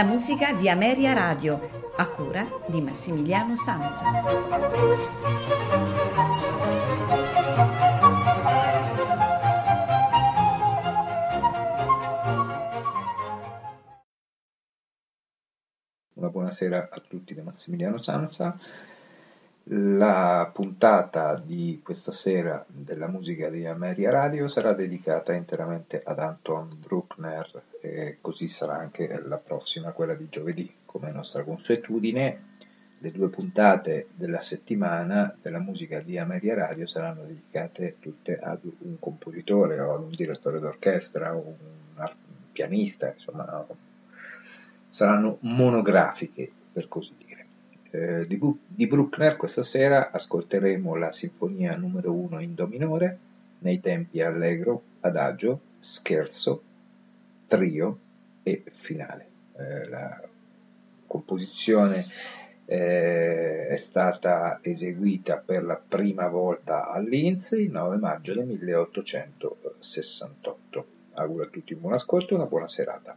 La musica di Ameria Radio, a cura di Massimiliano Sanza. Buonasera a tutti da Massimiliano Sanza. La puntata di questa sera della musica di Ameria Radio sarà dedicata interamente ad Anton Bruckner e così sarà anche la prossima, quella di giovedì, come nostra consuetudine. Le due puntate della settimana della musica di Ameria Radio saranno dedicate tutte ad un compositore o ad un direttore d'orchestra o un pianista, insomma, saranno monografiche per così dire. Eh, di, di, Bruckner questa sera ascolteremo la sinfonia numero 1 in Do minore nei tempi allegro, adagio, scherzo, trio e finale. Eh, la composizione eh, è stata eseguita per la prima volta a Linz il 9 maggio del 1868. Auguro a tutti un buon ascolto e una buona serata.